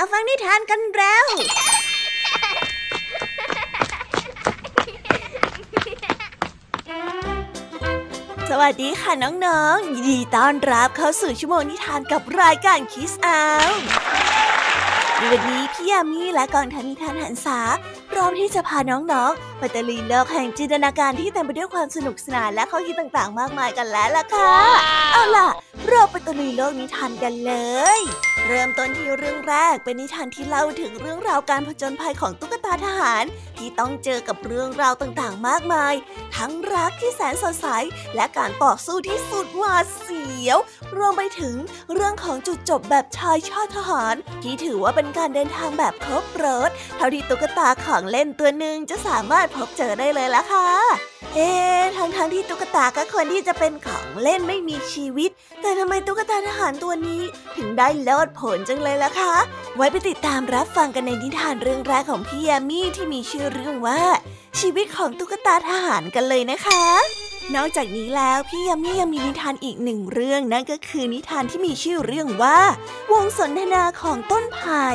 มาฟังนิทานกันแล้ว สวัสดีค่ะน้องๆยินดีต้อนรับเข้าสู่ชั่วโมงนิทานกับรายการคิสอาววันนี้พี่ยามีและกองทัพนิทานหันษาพร้อมที่จะพาน้องๆไปตะลุยโลกแห่งจินตนาการที่เต็มไปด้วยความสนุกสนานและข้อคิดต่างๆ มากมายกันแล้วล่ะค่ะ เอาล่ะ เราไปตะลุยโลกนิทานกันเลย เริ่มต้นที่เรื่องแรกเป็นนิทานที่เล่าถึงเรื่องราวการผจญภัยของตุ๊กตาทหาร ที่ต้องเจอกับเรื่องราวต่างๆ มากมาย ทั้งรักที่แสนสดใส และการต่อสู้ที่สุดหวาดเสียว รวมไปถึงเรื่องของจุดจบแบบชายชาติทหาร ที่ถือว่าเป็นการเดินทางแบบครบรถเท่าที่ตุ๊กตาของเล่นตัวหนึ่งจะสามารถพบเจอได้เลยละค่ะเอ๊ทั้งๆทที่ตุ๊กตาก็ควรที่จะเป็นของเล่นไม่มีชีวิต แต่ทำไมตุ๊กตาทหารตัวนี้ถึงได้ลอดผลจังเลยล่ะคะ ไว้ไปติดตามรับฟังกันในนิทานเรื่องแรกของพี่ยามีที่มีชื่อเรื่องว่า ชีวิตของตุ๊กตาทหารกันเลยนะคะ นอกจากนี้แล้วพี่ยามียังมีนิทานอีกหนึ่งเรื่องนั่นก็คือนิทานที่มีชื่อเรื่องว่า วงสนทนาของต้นไผ่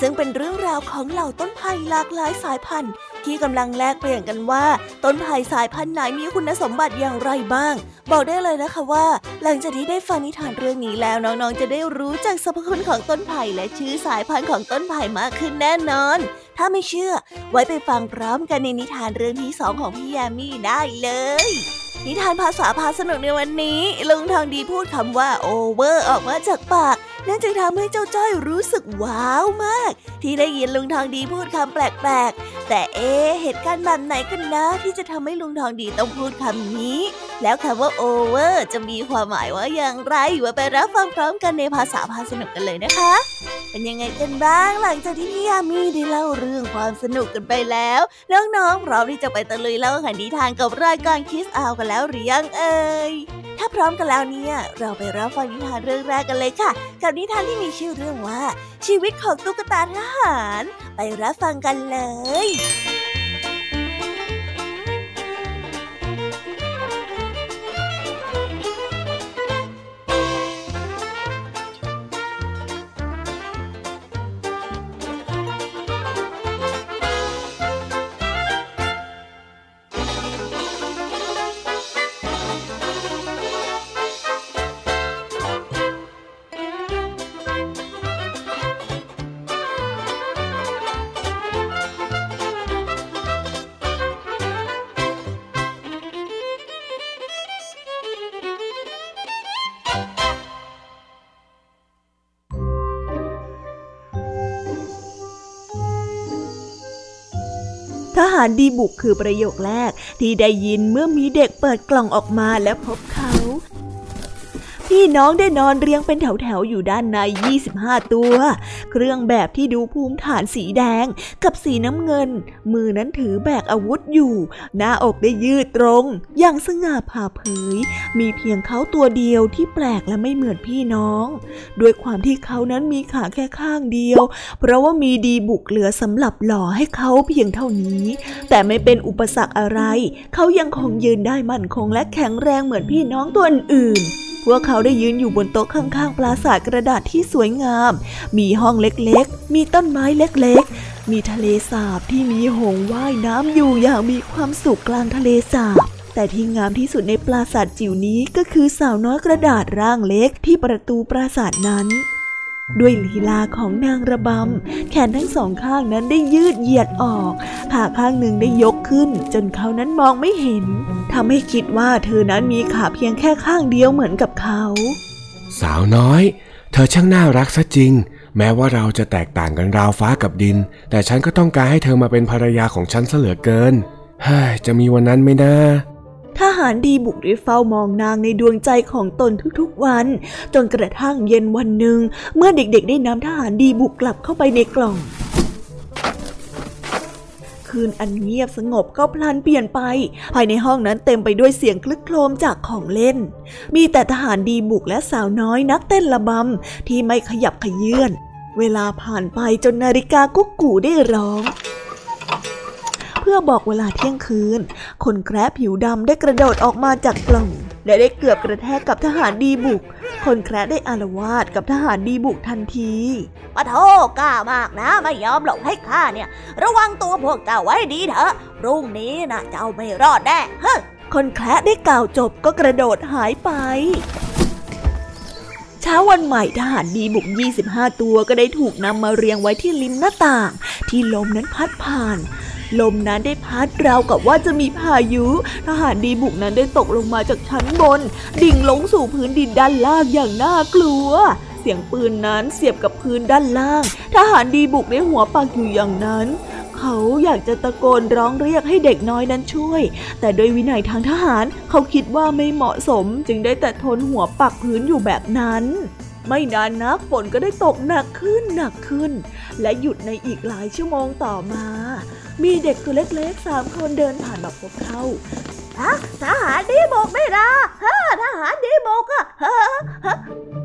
ซึ่งเป็นเรื่องราวของเหล่าต้นไผ่หลากหลายสายพันธุ์ ที่กำลังแลกเปลี่ยนกันว่า ต้นไผ่สายพันธุ์ไหนมีคุณสมบัติอย่างไรบ้าง บอกได้เลยนะคะว่า หลังจากที่ได้ฟังนิทานเรื่องนี้แล้วน้องๆจะได้รู้จักสรรพคุณของต้นไผ่และชื่อสายพันธุ์ของต้นไผ่มากขึ้นแน่นอน ถ้าไม่เชื่อ ไว้ไปฟังพร้อมกันในนิทานเรื่องที่สองของพี่ยมี่ได้เลย นิทานภาษาพาสนุกในวันนี้ลุงทองดีพูดคำว่าโอเวอร์ออกมาจากปากนั่นจึงทำให้เจ้าจ้อยรู้สึกว้าวมาก ที่ได้ยินลุงทองดีพูดคำแปลกๆ แต่เอ๊เหตุการณ์แบบไหนกันนะ ที่จะทำให้ลุงทองดีต้องพูดคำนี้แล้วคำว่าโอเวอร์จะมีความหมายว่าอย่างไรว่าไปรับฟังพร้อมกันในภาษาพาสนุกกันเลยนะคะ เป็นยังไงกันบ้างหลังจากที่พี่ยามีได้เล่าเรื่องความสนุกกันไปแล้วน้องๆพร้อมที่จะไปตะลุยเล่าขันนิทานกับรายการคิสอาวกันแล้วหรือยังเอ่ยถ้าพร้อมกันแล้วเนี่ย เราไปรับฟังนิทานเรื่องแรกกันเลยค่ะ กับนิทานที่มีชื่อเรื่องว่า ชีวิตของตุ๊กตาทหาร ไปรับฟังกันเลย ทหารดีบุกคือประโยคแรกที่ได้ยินเมื่อมีเด็กเปิดกล่องออกมาและพบ พี่น้องได้นอนเรียงเป็นแถวๆอยู่ด้านใน 25 ตัว เครื่องแบบที่ดูภูมิฐานสีแดงกับสีน้ำเงิน มือนั้นถือแบกอาวุธอยู่ หน้าอกได้ยืดตรง อย่างสง่าผ่าเผย มีเพียงเขาตัวเดียวที่แปลกและไม่เหมือนพี่น้อง ด้วยความที่เขานั้นมีขาแค่ข้างเดียว เพราะว่ามีดีบุกเหลือสำหรับหล่อให้เขาเพียงเท่านี้ แต่ไม่เป็นอุปสรรคอะไร เขายังคงยืนได้มั่นคงและแข็งแรงเหมือนพี่น้องตัวอื่น พวกเขาได้ยืนอยู่บนโต๊ะข้างๆ ปราสาทกระดาษที่สวยงาม มีห้องเล็กๆ มีต้นไม้เล็กๆ มีทะเลสาบที่มีหงว่ายน้ำอยู่อย่างมีความสุขกลางทะเลสาบแต่ที่งามที่สุดในปราสาทจิ๋วนี้ก็คือสาวน้อยกระดาษร่างเล็กที่ประตูปราสาทนั้น ด้วยลีลาของนางระบำ แขนทั้งสองข้างนั้นได้ยืดเหยียดออก ขาข้างหนึ่งได้ยกขึ้น จนเขานั้นมองไม่เห็นทำให้คิดว่าเธอนั้นมีขาเพียงแค่ข้างเดียวเหมือนกับเขา สาวน้อย เธอช่างน่ารักซะจริง แม้ว่าเราจะแตกต่างกันราวฟ้ากับดิน แต่ฉันก็ต้องการให้เธอมาเป็นภรรยาของฉันเสลือเกินเฮ้ยจะมีวันนั้นไหมนะ ทหารดีบุกได้เฝ้ามองนางในดวงใจของตนทุกๆวัน จนกระทั่งเย็นวันหนึ่ง เมื่อเด็กๆ ได้นำทหารดีบุกกลับเข้าไปในกล่องคืนอันเงียบสงบก็พลันเปลี่ยนไป ภายในห้องนั้นเต็มไปด้วยเสียงคลึกโครมจากของเล่น มีแต่ทหารดีบุกและสาวน้อยนักเต้นระบำที่ไม่ขยับขยื่น เวลาผ่านไปจนนาฬิกากุ๊กกูได้ร้อง พื่อบอกเวลาเที่ยงคืน คนแคระผิวดำได้กระโดดออกมาจากกล่อง และได้เกือบกระแทกกับทหารดีบุกคคนแคร์ได้อารวาสกับทหารดีบุกทันทีปัดโธ่กล้ามากนะไม่ยอมหลบให้ข้าเนี่ย ระวังตัวพวกเจ้าไว้ดีเถอะพรุ่งนี้นะเจ้าไม่รอดแน่เฮ้คนแคระได้กล่าวจบก็กระโดดหายไปเช้าวันใหม่ทหารดีบุก 25 ตัวก็ได้ถูกนำมาเรียงไว้ที่ริมหน้าต่าง ที่ลมนั้นพัดผ่าน ลมนั้นได้พัดราวกับว่าจะมีพายุ ทหารดีบุกนั้นได้ตกลงมาจากชั้นบน ดิ่งลงสู่พื้นดินด้านล่างอย่างน่ากลัว เสียงปืนนั้นเสียบกับพื้นด้านล่าง ทหารดีบุกได้หัวปักอยู่อย่างนั้นเขาอยากจะตะโกนร้องเรียกให้เด็กน้อยนั้นช่วย แต่โดยวินัยทางทหารเขาคิดว่าไม่เหมาะสม จึงได้แต่ทนหัวปักพื้นอยู่แบบนั้น ไม่นานนักฝนก็ได้ตกหนักขึ้นหนักขึ้น และหยุดในอีกหลายชั่วโมงต่อมา มีเด็กตัวเล็กๆสามคนเดินผ่านมาพบเขาฮะทหารดีบกไม่ละฮะทหารดีบกอะ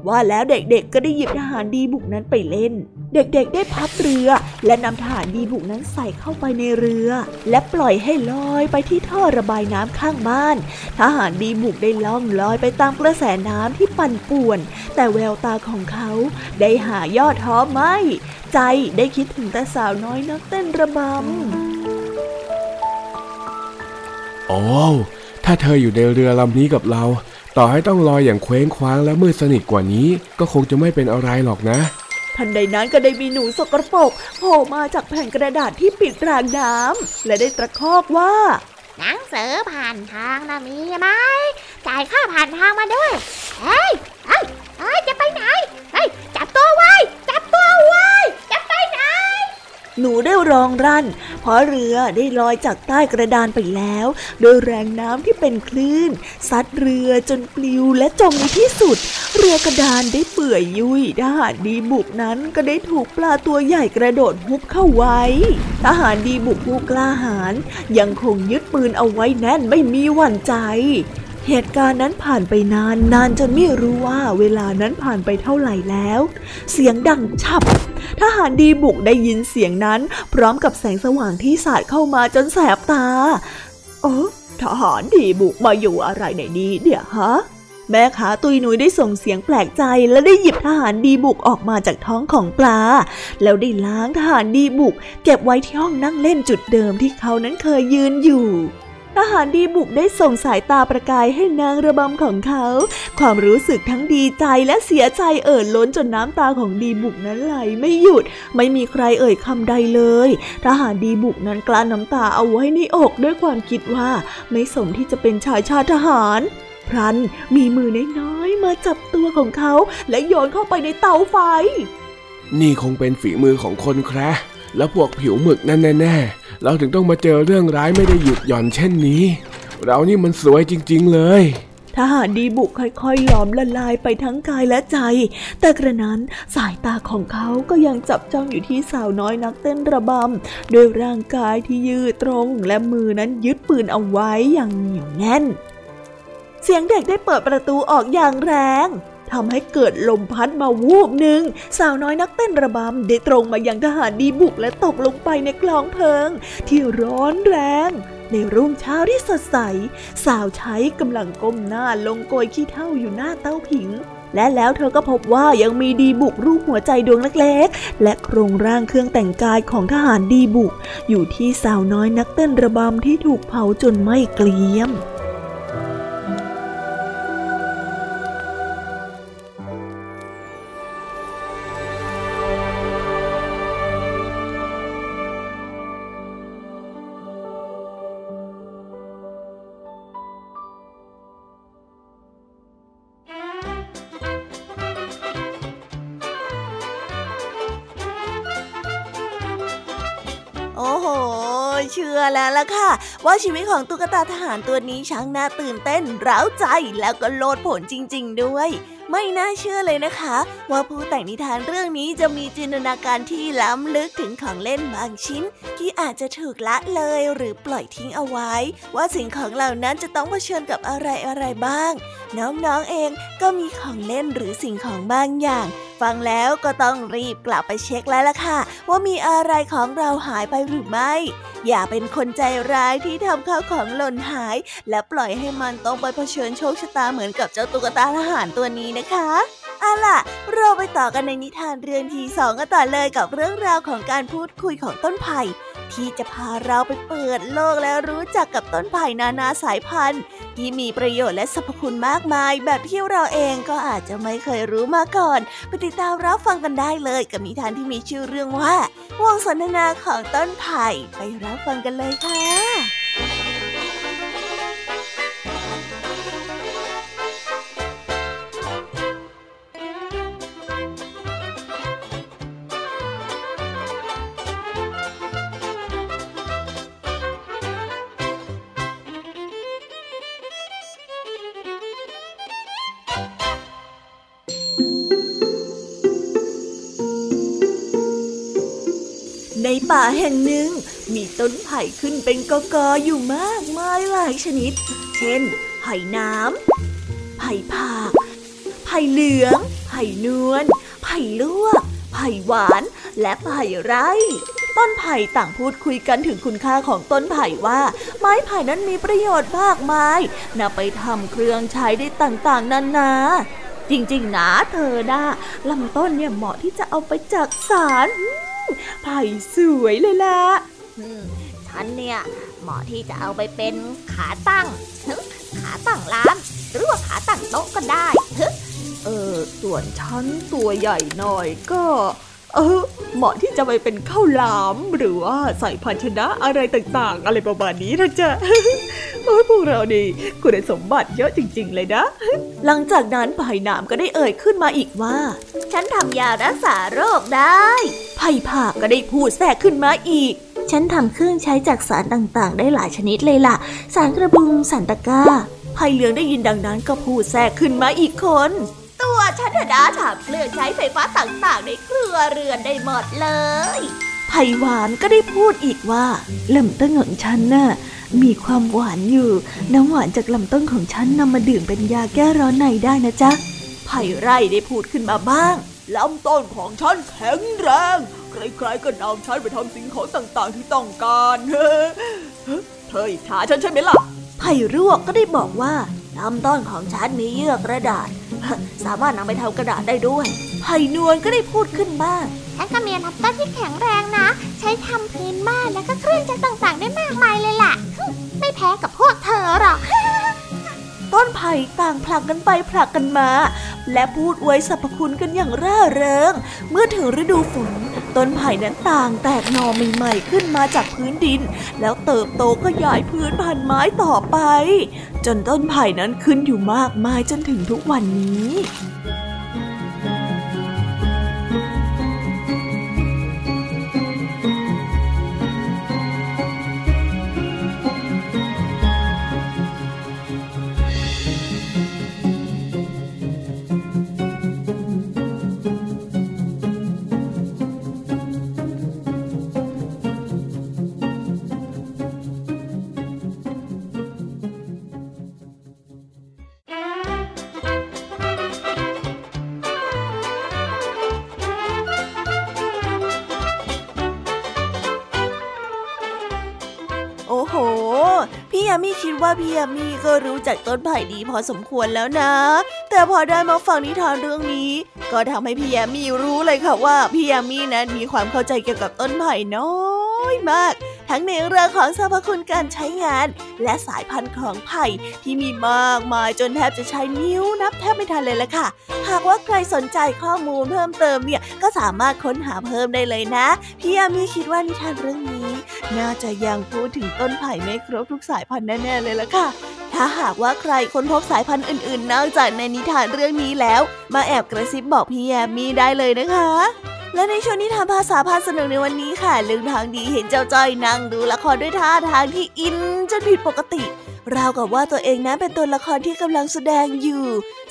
ว่าแล้วเด็กๆก็ได้หยิบทหารดีบุกนั้นไปเล่น เด็กๆได้พับเรือ และนำทหารดีบุกนั้นใส่เข้าไปในเรือ และปล่อยให้ลอยไปที่ท่อระบายน้ำข้างบ้าน ทหารดีบุกได้ล่องลอยไปตามกระแสน้ำที่ปั่นป่วน แต่แววตาของเขาได้หายอดท้อไม่ ใจได้คิดถึงแต่สาวน้อยนักเต้นระบำ โอ้ ถ้าเธออยู่ในเรือลำนี้กับเรา ต่อให้ต้องลอยอย่างเคว้งคว้างและมืดสนิทกว่านี้ ก็คงจะไม่เป็นอะไรหรอกนะ ทันใดนั้นก็ได้มีหนูสกรปรกโผล่มาจากแผ่นกระดาษที่ปิดรางน้ำและได้ตะคอกว่า หนังสือผ่านทางนะมีไหมจ่ายค่าผ่านทางมาด้วยเฮ้ยเฮ้ยจะไปไหน หนูได้ร้องรั่น เพราะเรือได้ลอยจากใต้กระดานไปแล้ว โดยแรงน้ำที่เป็นคลื่น ซัดเรือจนปลิวและจมในที่สุด เรือกระดานได้เปื่อยยุ่ยทหารดีบุกนั้นก็ได้ถูกปลาตัวใหญ่กระโดดฮุบเข้าไว้ ทหารดีบุกผู้กล้าหาญยังคงยึดปืนเอาไว้แน่นไม่มีหวั่นใจ เหตุการณ์นั้นผ่านไปนานนานจนไม่รู้ว่าเวลานั้นผ่านไปเท่าไหร่แล้ว เสียงดังฉับ ทหารดีบุกได้ยินเสียงนั้น พร้อมกับแสงสว่างที่สาดเข้ามาจนแสบตาเออทหารดีบุกมาอยู่อะไรในนี้เดี๋ยวฮะแม่ขาตุยนุยได้ส่งเสียงแปลกใจและได้หยิบทหารดีบุกออกมาจากท้องของปลา แล้วได้ล้างทหารดีบุก เก็บไว้ที่ห้องนั่งเล่นจุดเดิมที่เขานั้นเคยยืนอยู่ ทหารดีบุกได้ส่งสายตาประกายให้นางระบำของเขา ความรู้สึกทั้งดีใจและเสียใจเอ่อล้นจนน้ำตาของดีบุกนั้นไหลไม่หยุด ไม่มีใครเอ่ยคำใดเลย ทหารดีบุกนั้นกลั้นน้ำตาเอาไว้ในอกด้วยความคิดว่า ไม่สมที่จะเป็นชายชาติทหารพรันมีมือน้อยๆมาจับตัวของเขา และโยนเข้าไปในเตาไฟ นี่คงเป็นฝีมือของคนแคร์ แล้วพวกผิวหมึกนั่นแน่ๆ เราถึงต้องมาเจอเรื่องร้ายไม่ได้หยุดหย่อนเช่นนี้ เรานี่มันสวยจริง ๆ เลยทหารดีบุกค่อยๆหลอมละลายไปทั้งกายและใจ แต่กระนั้นสายตาของเขาก็ยังจับจ้องอยู่ที่สาวน้อยนักเต้นระบำด้วยร่างกายที่ยืดตรงและมือนั้นยึดปืนเอาไว้อย่างเหนียวแน่น เสียงเด็กได้เปิดประตูออกอย่างแรง ทำให้เกิดลมพัดมาวูบหนึ่ง สาวน้อยนักเต้นระบำได้ตรงมายังทหารดีบุกและตกลงไปในกลองเพลิง ที่ร้อนแรงในรุ่งเช้าที่สดใส สาวใช้กำลังก้มหน้าลงโกยขี้เท่าอยู่หน้าเต้าผิง และแล้วเธอก็พบว่ายังมีดีบุกรูปหัวใจดวงเล็กๆ และโครงร่างเครื่องแต่งกายของทหารดีบุก อยู่ที่สาวน้อยนักเต้นระบำที่ถูกเผาจนไม่เกลียม เชื่อแล้วล่ะค่ะ ว่าชีวิตของตุ๊กตาทหารตัวนี้ช่างน่าตื่นเต้น ร้าวใจแล้วก็โลดผลจริง ๆ ด้วย ไม่น่าเชื่อเลยนะคะ ว่าผู้แต่งนิทานเรื่องนี้จะมีจินตนาการที่ล้ำลึกถึงของเล่นบางชิ้น ที่อาจจะถูกละเลยหรือปล่อยทิ้งเอาไว้ ว่าสิ่งของเหล่านั้นจะต้องเผชิญกับอะไรอะไรบ้าง น้องๆเองก็มีของเล่นหรือสิ่งของบางอย่าง ฟังแล้วก็ต้องรีบกลับไปเช็คแล้วล่ะค่ะ ว่ามีอะไรของเราหายไปหรือไม่ อย่าเป็นคนใจร้ายที่ทำข้าวของหล่นหาย และปล่อยให้มันต้องไปเผชิญโชคชะตาเหมือนกับเจ้าตุ๊กตาทหารตัวนี้นะคะเอาล่ะ เราไปต่อกันในนิทานเรื่องที่สองกันต่อเลยกับเรื่องราวของการพูดคุยของต้นไผ่ที่จะพาเราไปเปิดโลกและรู้จักกับต้นไผ่นานาสายพันธุ์ ที่มีประโยชน์และสรรพคุณมากมาย แบบที่เราเองก็อาจจะไม่เคยรู้มาก่อนไปติดตามรับฟังกันได้เลยกับนิทานที่มีชื่อเรื่องว่าวงสนทนาของต้นไผ่ไปรับฟังกันเลยค่ะ แห่งหนึ่ง มีต้นไผ่ขึ้นเป็นกอกออยู่มากมายหลายชนิด เช่น ไผ่น้ำ ไผ่ผากไผ่เหลือง ไผ่นวล ไผ่ลวก ไผ่หวาน และไผ่ไร่ต้นไผ่ต่างพูดคุยกันถึงคุณค่าของต้นไผ่ว่า ไม้ไผ่นั้นมีประโยชน์มากมายนำไปทำเครื่องใช้ได้ต่างๆนานาจริงๆนะเธอนะลำต้นเนี่ยเหมาะที่จะเอาไปจักสาร ไผ่สวยเลยล่ะฉันเนี่ยเหมาะที่จะเอาไปเป็นขาตั้ง ขาตั้งร้าน หรือว่าขาตั้งโต๊ะก็ได้ เออส่วนฉันตัวใหญ่หน่อยก็ เออเหมาะที่จะไปเป็นข้าวหลามหรือว่าใส่ภาชนะอะไรต่างๆ อะไรประมาณนี้นะจ๊ะโอ้พวกเราดีคุณสมบัติเยอะจริง ๆ เลยนะ หลังจากนั้นไผ่หนามก็ได้เอ่ยขึ้นมาอีกว่า ฉันทำยารักษาโรคได้ไผ่ผากก็ได้พูดแทรกขึ้นมาอีก ฉันทำเครื่องใช้จากสารต่างๆ ได้หลายชนิดเลยล่ะ สารกระบุงสารตะก้าไผ่เหลืองได้ยินดังนั้นก็พูดแทรกขึ้นมาอีกคน ตัวฉันดาทำเครื่องใช้ไฟฟ้าต่างๆ ในครัวเรือนได้หมดเลยไผ่หวานก็ได้พูดอีกว่าลำต้นของฉันน่ะมีความหวานอยู่ น้ำหวานจากลำต้นของฉันนำมาดื่มเป็นยาแก้ร้อนในได้นะจ๊ะไผ่ไร่ได้พูดขึ้นมาบ้างลำต้นของฉันแข็งแรง ใครๆก็นำฉันไปทำสิ่งของต่างๆที่ต้องการเฮ้เธออิจฉาฉันใช่ไหมล่ะไผ่รวกก็ได้บอกว่าลำต้นของฉันมีเยื่อกระดาษ สามารถนำไปทำกระดาษได้ด้วยไผ่นวลก็ได้พูดขึ้นบ้างฉันก็มีลำต้นที่แข็งแรงนะ ใช้ทำพื้นบ้านแล้วก็เครื่องจักรต่างๆ ได้มากมายเลยล่ะ ไม่แพ้กับพวกเธอหรอก ต้นไผ่ต่างผลักกันไปผลักกันมา และพูดอวยสรรพคุณกันอย่างร่าเริง เมื่อถึงฤดูฝนต้นไผ่นั้นต่างแตกหน่อใหม่ๆขึ้นมาจากพื้นดิน แล้วเติบโตขยายพื้นพันไม้ต่อไป จนต้นไผ่นั้นขึ้นอยู่มากมายจนถึงทุกวันนี้ ว่าพี่ยามีก็รู้จักต้นไผ่ดีพอสมควรแล้วนะ แต่พอได้มาฟังนิทานเรื่องนี้ ก็ทำให้พี่ยามีรู้เลยค่ะว่าพี่ยามีนั้นมีความเข้าใจเกี่ยวกับต้นไผ่น้อยมาก ทั้งในเรื่องของสรรพคุณการใช้งาน และสายพันธุ์ของไผ่ที่มีมากมายจนแทบจะใช้นิ้วนับแทบไม่ทันเลยละค่ะ หากว่าใครสนใจข้อมูลเพิ่มเติมเนี่ยก็สามารถค้นหาเพิ่มได้เลยนะ พี่ยามีคิดว่านิทานเรื่องนี้ น่าจะยังพูดถึงต้นไผ่ไม่ครบทุกสายพันธุ์แน่ๆเลยละค่ะถ้าหากว่าใครค้นพบสายพันธุ์อื่นๆ นอกจากในนิทานเรื่องนี้แล้ว มาแอบกระซิบบอกพี่แยมมี่ได้เลยนะคะ และในช่วงนิทานภาษาพาสนุกในวันนี้ค่ะลืมทางดีเห็นเจ้าจ้อยนั่งดูละครด้วยท่าทางที่อินจนผิดปกติ ราวกับว่าตัวเองนั้นเป็นตัวละครที่กำลังแสดงอยู่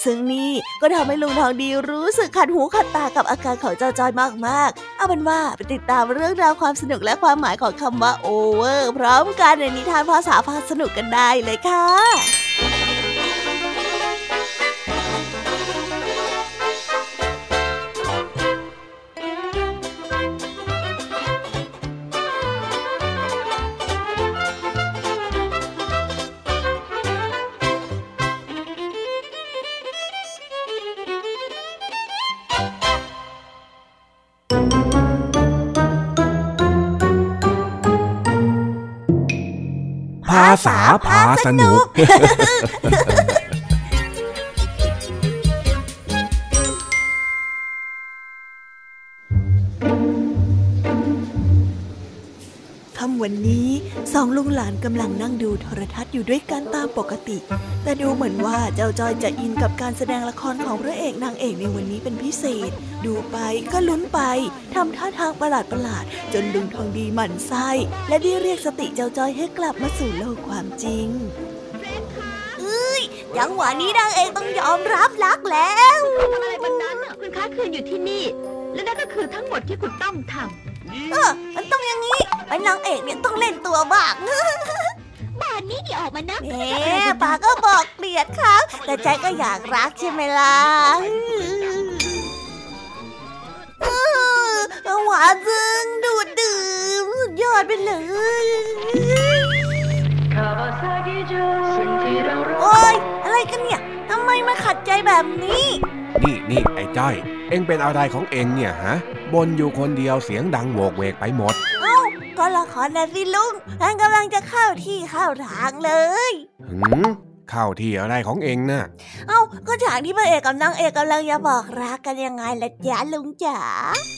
ซึ่งนี่ก็ทำให้ลุงทองดีรู้สึกขัดหูขัดตากับอาการของเจ้าจอยมากๆ เอาเป็นว่าไปติดตามเรื่องราวความสนุกและความหมายของคำว่าโอเวอร์พร้อมกันในนิทานภาษาพาสนุกกันได้เลยค่ะาษาพาสนุกค่ำวันนี้สองลุงหลานกำลังนั่งดูโทรทัศน์อยู่ด้วยกันตามปกติ แต่ดูเหมือนว่าเจ้าจอยจะอินกับการแสดงละครของพระเอกนางเอกในวันนี้เป็นพิเศษ ดูไปก็ลุ้นไปทำท่าทางประหลาดประหลาด จนลุงทองดีหมั่นไส้และได้เรียกสติเจ้าจอยให้กลับมาสู่โลกความจริงจังหวะนี้นางเอกต้องยอมรับรักแล้วอะไรวันนั้นน่ะคุณค้าคืนอยู่ที่นี่ และนั่นก็คือทั้งหมดที่คุณต้องทเออมันต้องอย่างนี้เป็นนางเอกเนี่ยต้องเล่นตัวบ้างำบ้า นนี้ที่ออกมานะแหมปากก็บอกเกลียดเขาแต่ใจก็อยากรักใช่ไหมล่ะเออหวานซึ้งดูดดื่มสุดยอดไปเลยโอ๊ยอะไรกันเนี่ยทำไมมาขัดใจแบบนี้ นี่นี่ไอ้จ้อย เอ็งเป็นอะไรของเอ็งเนี่ยฮะบนอยู่คนเดียวเสียงดังโวกเวกไปหมดเอ้า ก็ละครนะสิลุงฉันกำลังจะเข้าที่เข้าทางเลยหืมเข้าที่อะไรของเอ็งน่ะ เอ้าก็ฉากที่พระเอกกับนางเอกกำลังจะบอกรักกันยังไงล่ะจ๊ะลุงจ๋า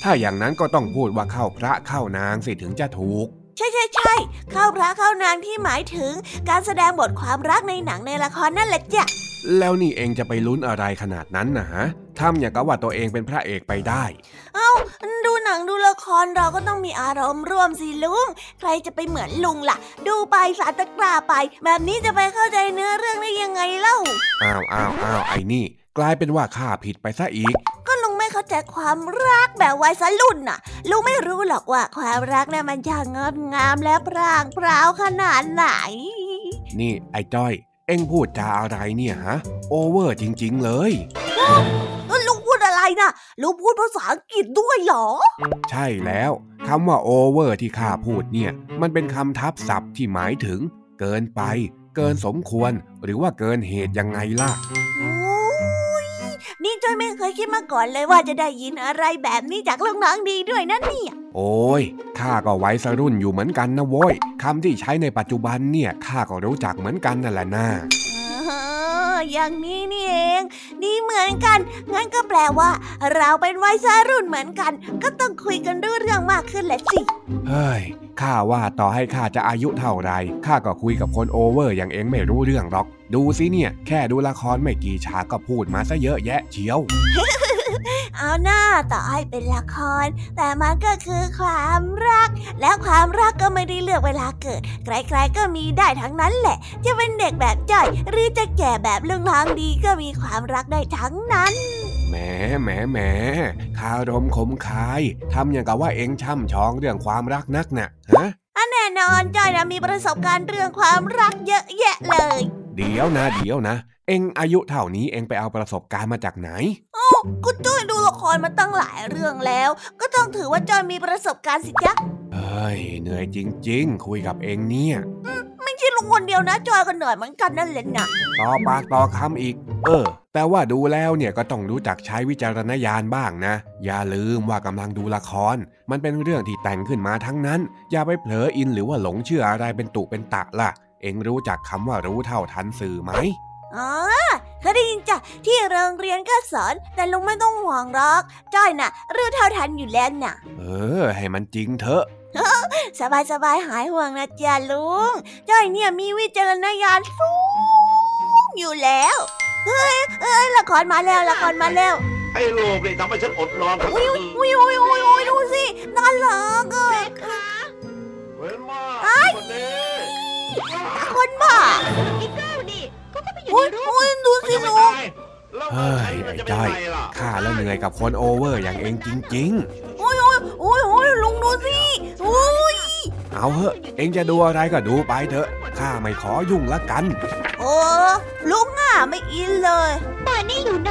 ถ้าอย่างนั้นก็ต้องพูดว่าเข้าพระเข้านางสิถึงจะถูก ใช่ใช่ใช่เข้าพระเข้านางที่หมายถึง การแสดงบทความรักในหนังในละครนั่นแหละจ้ะ แล้วนี่เองจะไปลุ้นอะไรขนาดนั้นนะฮะทำอย่างกับว่าตัวเองเป็นพระเอกไปได้ เอ้า ดูหนังดูละครเราก็ต้องมีอารมณ์ร่วมสิลุง ใครจะไปเหมือนลุงล่ะ ดูไปสาตะกร้าไป แบบนี้จะไปเข้าใจเนื้อเรื่องได้ยังไงเล่า อ้าวอ้าวอ้าวไอ้นี่ กลายเป็นว่าข้าผิดไปซะอีก ก็ลุงไม่เข้าใจความรักแบบวัยสรุ่นน่ะ ลุงไม่รู้หรอกว่าความรักเนี่ยมันช่างงดงามและพร่างพราวขนาดไหน นี่ไอ้จ้อยเอ็งพูดจาอะไรเนี่ยฮะ โอเวอร์จริง ๆ เลยก็ลุงพูดอะไรนะลุงพูดภาษาอังกฤษด้วยเหรอ ใช่แล้วคำว่าโอเวอร์ที่ข้าพูดเนี่ย มันเป็นคำทับศัพท์ที่หมายถึง เกินไป เกินสมควร หรือว่าเกินเหตุยังไงล่ะโอ้ย นี่จอยไม่เคยคิดมาก่อนเลยว่าจะได้ยินอะไรแบบนี้จากลูกน้องดีด้วยนะเนี่ย โอ้ยข้าก็ไว้สรุ่นอยู่เหมือนกันนะโว้ยคำที่ใช้ในปัจจุบันเนี่ยข้าก็รู้จักเหมือนกันนั่นแหละนะอ๋ อย่างนี้นี่เอง นี่เหมือนกัน งั้นก็แปลว่า เราเป็นวัยรุ่นเหมือนกัน ก็ต้องคุยกันรู้เรื่องมากขึ้นแหละสิ เฮ้ย ข้าว่าต่อให้ข้าจะอายุเท่าไร ข้าก็คุยกับคน over อย่างเอ็งไม่รู้เรื่องหรอก ดูสิเนี่ย แค่ดูละครไม่กี่ฉากก็พูดมาซะเยอะแยะเชียว เอาน่าต่อให้เป็นละคร แต่มันก็คือความรัก แล้วความรักก็ไม่ได้เลือกเวลาเกิด ใครๆก็มีได้ทั้งนั้นแหละ จะเป็นเด็กแบบจ้อย หรือจะแก่แบบลุงทางดีก็มีความรักได้ทั้งนั้นแหมแหมแหมคารมขมคาย ทำอย่างกับว่าเองช่ำชองเรื่องความรักนักน่ะฮะอันแน่นอนจ้อยนะมีประสบการณ์เรื่องความรักเยอะแยะเลยเดี๋ยวนะเดี๋ยวนะ เองอายุเท่านี้เองไปเอาประสบการณ์มาจากไหนก็จ้อยดูละครมาตั้งหลายเรื่องแล้ว ก็ต้องถือว่าจ้อยมีประสบการณ์สิจ๊ะเฮ้ยเหนื่อยจริง ๆ คุยกับเองเนี่ยไม่ใช่ลุงคนเดียวนะจอยก็เหนื่อยเหมือนกันนั่นแหละนะต่อปากต่อคำอีก เออ แต่ว่าดูแล้วเนี่ยก็ต้องรู้จักใช้วิจารณญาณบ้างนะ อย่าลืมว่ากำลังดูละคร มันเป็นเรื่องที่แต่งขึ้นมาทั้งนั้น อย่าไปเผลออินหรือว่าหลงเชื่ออะไรเป็นตุเป็นตะล่ะ เองรู้จักคำว่ารู้เท่าทันสื่อไหมอ๋อเคยได้ยินจ้ะที่โรงเรียนก็สอน แต่ลุงไม่ต้องห่วงหรอก จ้อยน่ะ รู้เท่าทันอยู่แล้วน่ะ เออ ให้มันจริงเถอะ สบายสบายๆหายห่วงนะจ๊ะลุง จ้อยเนี่ยมีวิจารณญาณสูงอยู่แล้ว เฮ้ยเอ้ยละครมาแล้วละครมาแล้วไอ้ลูกนี่ทำให้ฉันอดนอนทั้งอุ้ยคืนอุ้ยอุ้ยอุ้ยอุ้ยดูสิน่ารักอะเว้นมากวั นนี้คนบ้าอีเก้านี่ก็ก็ไปอยู่อุ้ยในรูปอุ้ยดูสิมันหยังนูไม่ตายแล้วเฮ้ยมัไอ้นจะเป็นจ้อยไงล่ะข้าแล้วเหนื่อยกับคนโอเวอร์อย่างเองจริงอุ้ยอุ้ยอุ้ยอุ้ยลุงดูสิอุ้ยๆ เอาเถอะ เองจะดูอะไรก็ดูไปเถอะ ข้าไม่ขอยุ่งละกัน โอ้ลุงอะไม่อินเลยบ้านนี้อยู่ไหน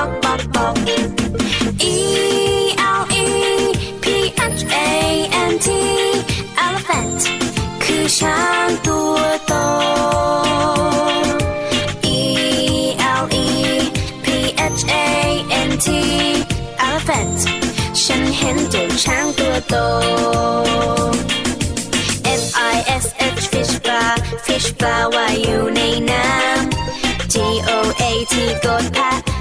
บอกบอกบอก E L E P H A N T elephant คือช้างตัวโต E L E P H A N T elephant ฉันเห็นเจ้าช้างตัวโต F I S H fish bar fish bar ว่าอยู่ในน้ำ G O A T กดแพะ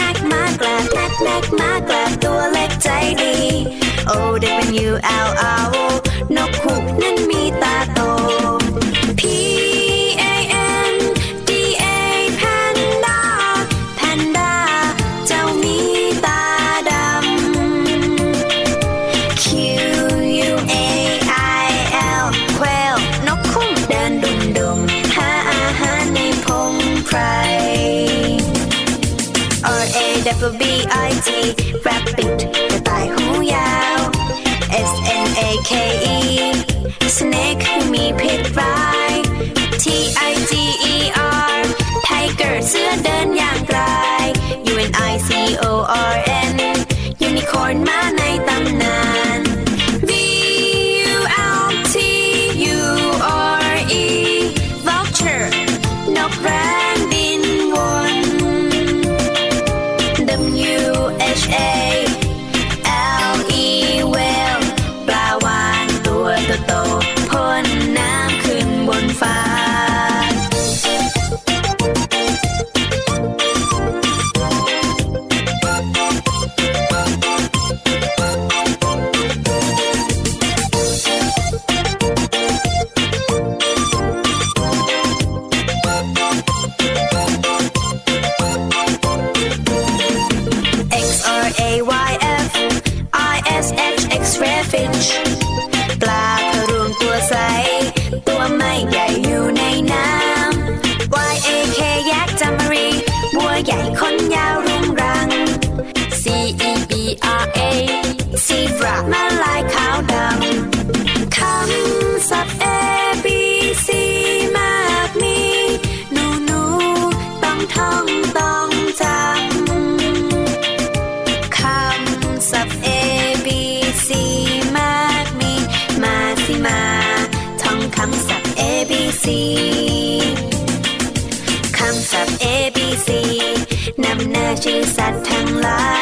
นักมากลับนักนักมากลับตัวเล็กใจดีน U L R O chỉ sạt thành lại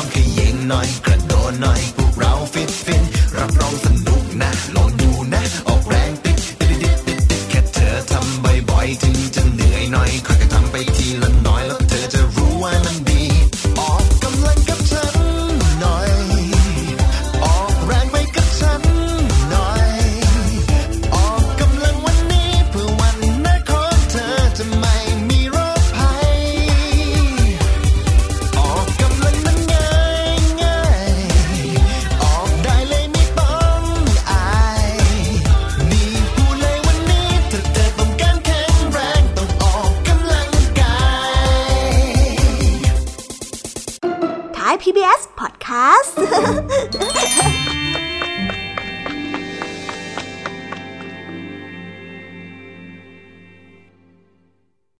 อมขยิงหน่อยกระโดดหน่อย